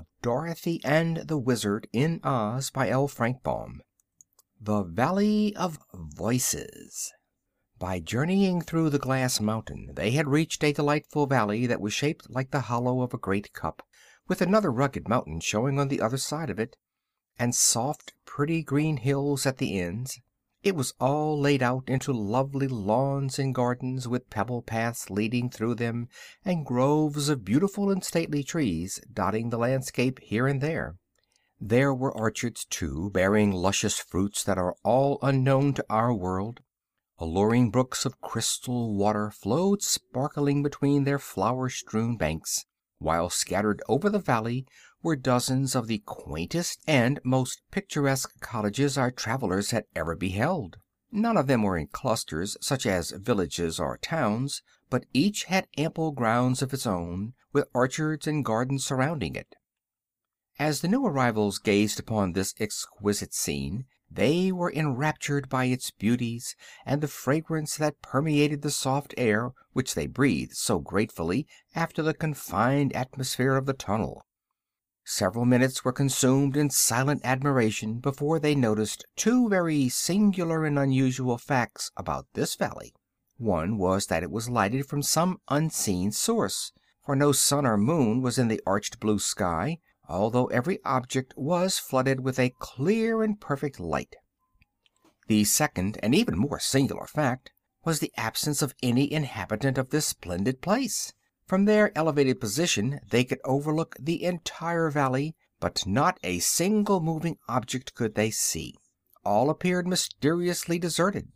of Dorothy and the Wizard in Oz by L. Frank Baum The Valley of Voices By journeying through the glass mountain they had reached a delightful valley that was shaped like the hollow of a great cup, with another rugged mountain showing on the other side of it, and soft, pretty green hills at the ends. It was all laid out into lovely lawns and gardens, with pebble paths leading through them and groves of beautiful and stately trees dotting the landscape here and there. There were orchards, too, bearing luscious fruits that are all unknown to our world. Alluring brooks of crystal water flowed sparkling between their flower strewn banks, while scattered over the valley were dozens of the quaintest and most picturesque cottages our travelers had ever beheld. None of them were in clusters, such as villages or towns, but each had ample grounds of its own, with orchards and gardens surrounding it. As the new arrivals gazed upon this exquisite scene they were enraptured by its beauties and the fragrance that permeated the soft air which they breathed so gratefully after the confined atmosphere of the tunnel. Several minutes were consumed in silent admiration before they noticed two very singular and unusual facts about this valley. One was that it was lighted from some unseen source, for no sun or moon was in the arched blue sky, although every object was flooded with a clear and perfect light. The second and even more singular fact was the absence of any inhabitant of this splendid place. From their elevated position they could overlook the entire valley, but not a single moving object could they see. All appeared mysteriously deserted.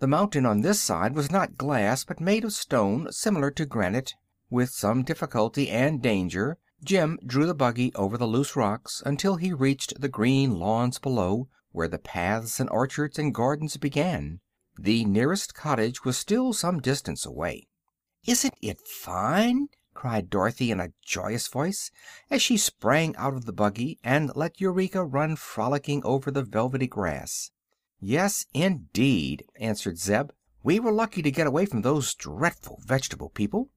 The mountain on this side was not glass, but made of stone similar to granite. With some difficulty and danger Jim drew the buggy over the loose rocks until he reached the green lawns below, where the paths and orchards and gardens began. The nearest cottage was still some distance away. "Isn't it fine?" cried Dorothy in a joyous voice, as she sprang out of the buggy and let Eureka run frolicking over the velvety grass. "Yes, indeed," answered Zeb. "We were lucky to get away from those dreadful vegetable people."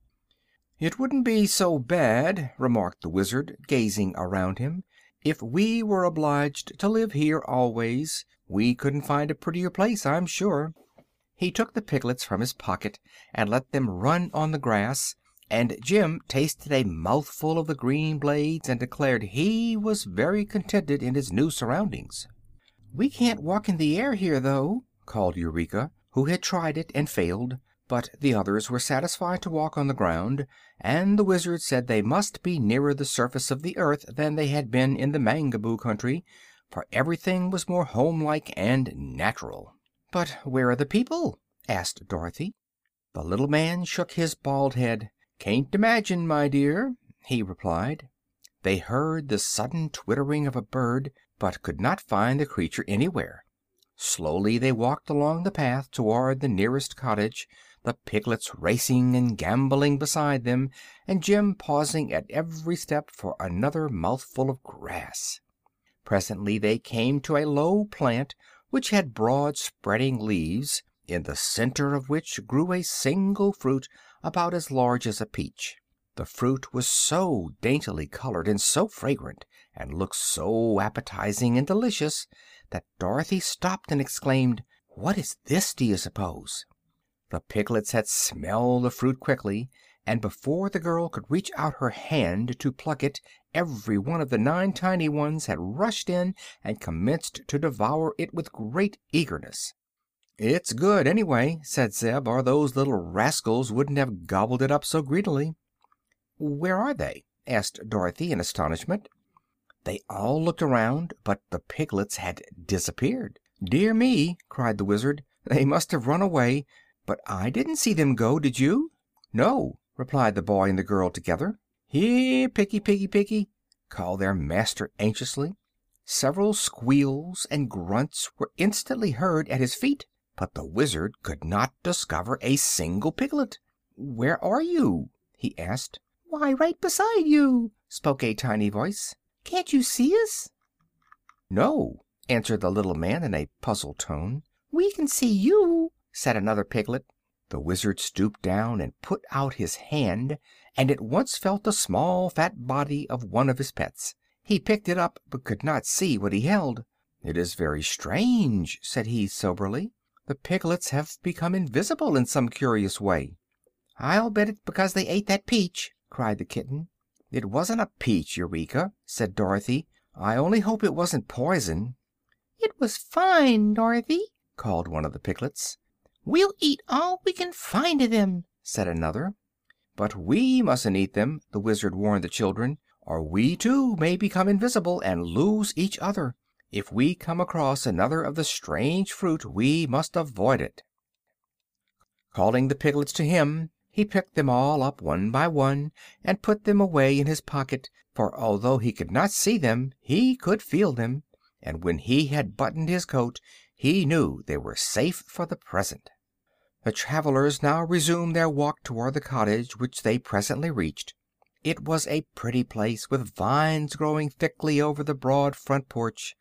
"It wouldn't be so bad," remarked the Wizard, gazing around him, "if we were obliged to live here always. We couldn't find a prettier place, I'm sure." He took the piglets from his pocket and let them run on the grass, and Jim tasted a mouthful of the green blades and declared he was very contented in his new surroundings. "We can't walk in the air here, though," called Eureka, who had tried it and failed; but the others were satisfied to walk on the ground, and the Wizard said they must be nearer the surface of the earth than they had been in the Mangaboo country, for everything was more homelike and natural. "But where are the people?" asked Dorothy. The little man shook his bald head. "Can't imagine, my dear," he replied. They heard the sudden twittering of a bird, but could not find the creature anywhere. Slowly they walked along the path toward the nearest cottage, the piglets racing and gamboling beside them and Jim pausing at every step for another mouthful of grass. Presently they came to a low plant which had broad spreading leaves, in the center of which grew a single fruit about as large as a peach. The fruit was so daintily colored and so fragrant, and looked so appetizing and delicious, that Dorothy stopped and exclaimed, "What is this, do you suppose?" The piglets had smelled the fruit quickly, and before the girl could reach out her hand to pluck it every one of the nine tiny ones had rushed in and commenced to devour it with great eagerness. "It's good, anyway," said Zeb, "or those little rascals wouldn't have gobbled it up so greedily." "Where are they?" asked Dorothy, in astonishment. They all looked around, but the piglets had disappeared. "Dear me!" cried the Wizard; "they must have run away. But I didn't see them go; did you?" "No," replied the boy and the girl together. "Here, Piggy, Piggy, Piggy!" called their master anxiously. Several squeals and grunts were instantly heard at his feet, but the Wizard could not discover a single piglet. "Where are you?" he asked. "Why, right beside you," spoke a tiny voice. "Can't you see us?" "No," answered the little man, in a puzzled tone. "We can see you," said another piglet. The Wizard stooped down and put out his hand, and at once felt the small fat body of one of his pets. He picked it up, but could not see what he held. "It is very strange," said he, soberly. "The piglets have become invisible in some curious way." "I'll bet it's because they ate that peach!" cried the kitten. "It wasn't a peach, Eureka," said Dorothy. "I only hope it wasn't poison." "It was fine, Dorothy!" called one of the piglets. "We'll eat all we can find of them," said another. "But we mustn't eat them," the Wizard warned the children, "or we, too, may become invisible, and lose each other. If we come across another of the strange fruit we must avoid it." Calling the piglets to him, he picked them all up one by one and put them away in his pocket, for although he could not see them he could feel them, and when he had buttoned his coat he knew they were safe for the present. The travelers now resumed their walk toward the cottage, which they presently reached. It was a pretty place, with vines growing thickly over the broad front porch.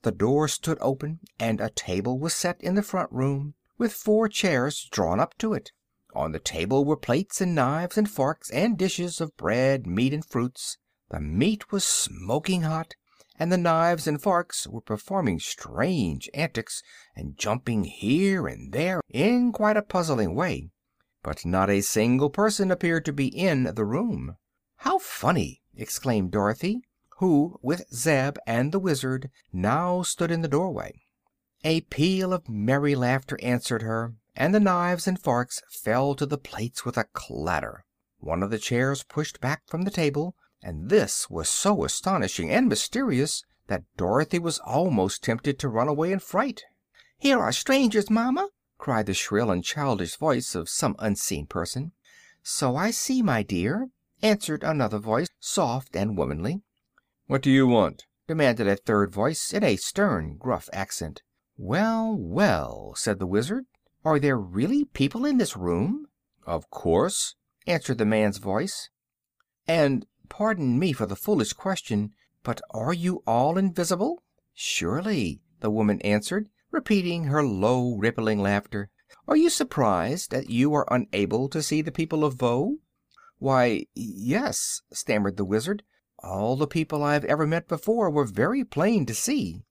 The door stood open and a table was set in the front room, with four chairs drawn up to it. On the table were plates and knives and forks and dishes of bread, meat and fruits. The meat was smoking hot, and the knives and forks were performing strange antics and jumping here and there in quite a puzzling way. But not a single person appeared to be in the room. "How funny!" exclaimed Dorothy, who, with Zeb and the Wizard, now stood in the doorway. A peal of merry laughter answered her, and the knives and forks fell to the plates with a clatter. One of the chairs pushed back from the table, and this was so astonishing and mysterious that Dorothy was almost tempted to run away in fright. "Here are strangers, mamma!" cried the shrill and childish voice of some unseen person. "So I see, my dear," answered another voice, soft and womanly. "What do you want?" demanded a third voice, in a stern, gruff accent. "Well, well," said the Wizard. "Are there really people in this room?" "Of course," answered the man's voice. "And pardon me for the foolish question but are you all invisible?" "Surely," the woman answered, repeating her low, rippling laughter. "Are you surprised that you are unable to see the people of Voe?" "Why, yes," stammered the Wizard. "All the people I have ever met before were very plain to see."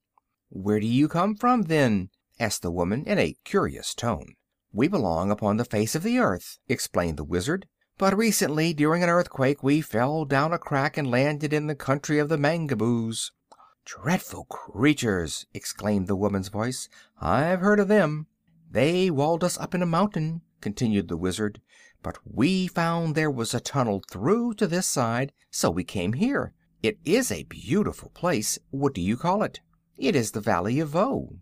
"Where do you come from, then?" asked the woman, in a curious tone. "We belong upon the face of the earth," explained the Wizard. "But recently, during an earthquake, we fell down a crack and landed in the country of the Mangaboos." "Dreadful creatures!" exclaimed the woman's voice. "I've heard of them." "They walled us up in a mountain," continued the Wizard, "but we found there was a tunnel through to this side, so we came here. It is a beautiful place. What do you call it?" "It is the Valley of Voe."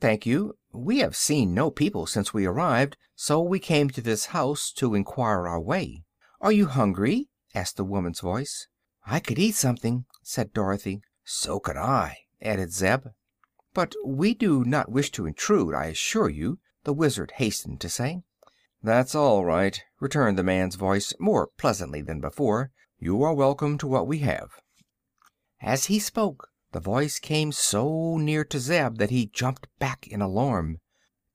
"Thank you. We have seen no people since we arrived, so we came to this house to enquire our way." "Are you hungry?" asked the woman's voice. "I could eat something," said Dorothy. "So could I," added Zeb. "But we do not wish to intrude, I assure you," the Wizard hastened to say. "That's all right," returned the man's voice, more pleasantly than before. "You are welcome to what we have." As he spoke the voice came so near to Zeb that he jumped back in alarm.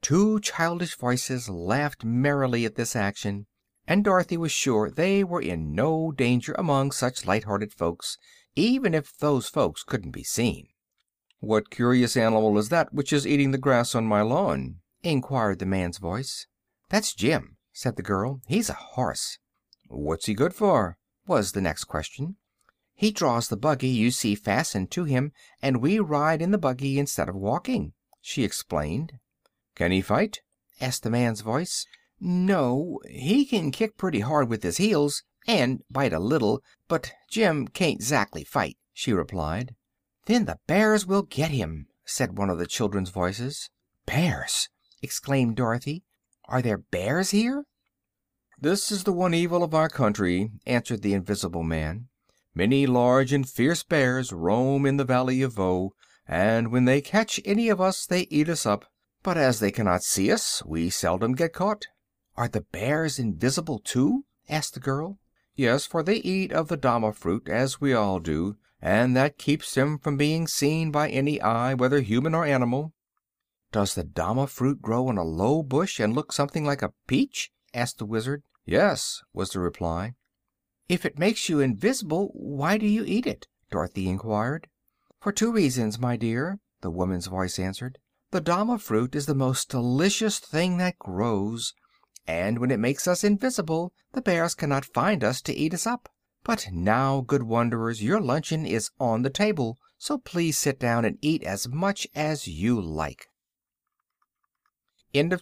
Two childish voices laughed merrily at this action, and Dorothy was sure they were in no danger among such light hearted folks, even if those folks couldn't be seen. "What curious animal is that which is eating the grass on my lawn?" inquired the man's voice. "That's Jim," said the girl. "He's a horse." "What's he good for?" was the next question. "He draws the buggy you see fastened to him, and we ride in the buggy instead of walking," she explained. "Can he fight?" asked the man's voice. "No; he can kick pretty hard with his heels, and bite a little, but Jim can't 'zactly fight," she replied. "Then the bears will get him," said one of the children's voices. "Bears!" exclaimed Dorothy. "Are there bears here?" "This is the one evil of our country," answered the invisible man. "Many large and fierce bears roam in the Valley of Voe, and when they catch any of us they eat us up. But as they cannot see us, we seldom get caught." "Are the bears invisible, too?" asked the girl. "Yes, for they eat of the dama fruit, as we all do, and that keeps them from being seen by any eye, whether human or animal." "Does the dama fruit grow on a low bush, and look something like a peach?" asked the Wizard. "Yes," was the reply. "If it makes you invis'ble, why do you eat it?" Dorothy enquired. "For two reasons, my dear," the woman's voice answered. "The dama fruit is the most delicious thing that grows, and when it makes us invisible the bears cannot find us to eat us up. But now, good wanderers, your luncheon is on the table, so please sit down and eat as much as you like."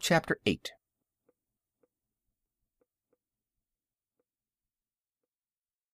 Chapter IX.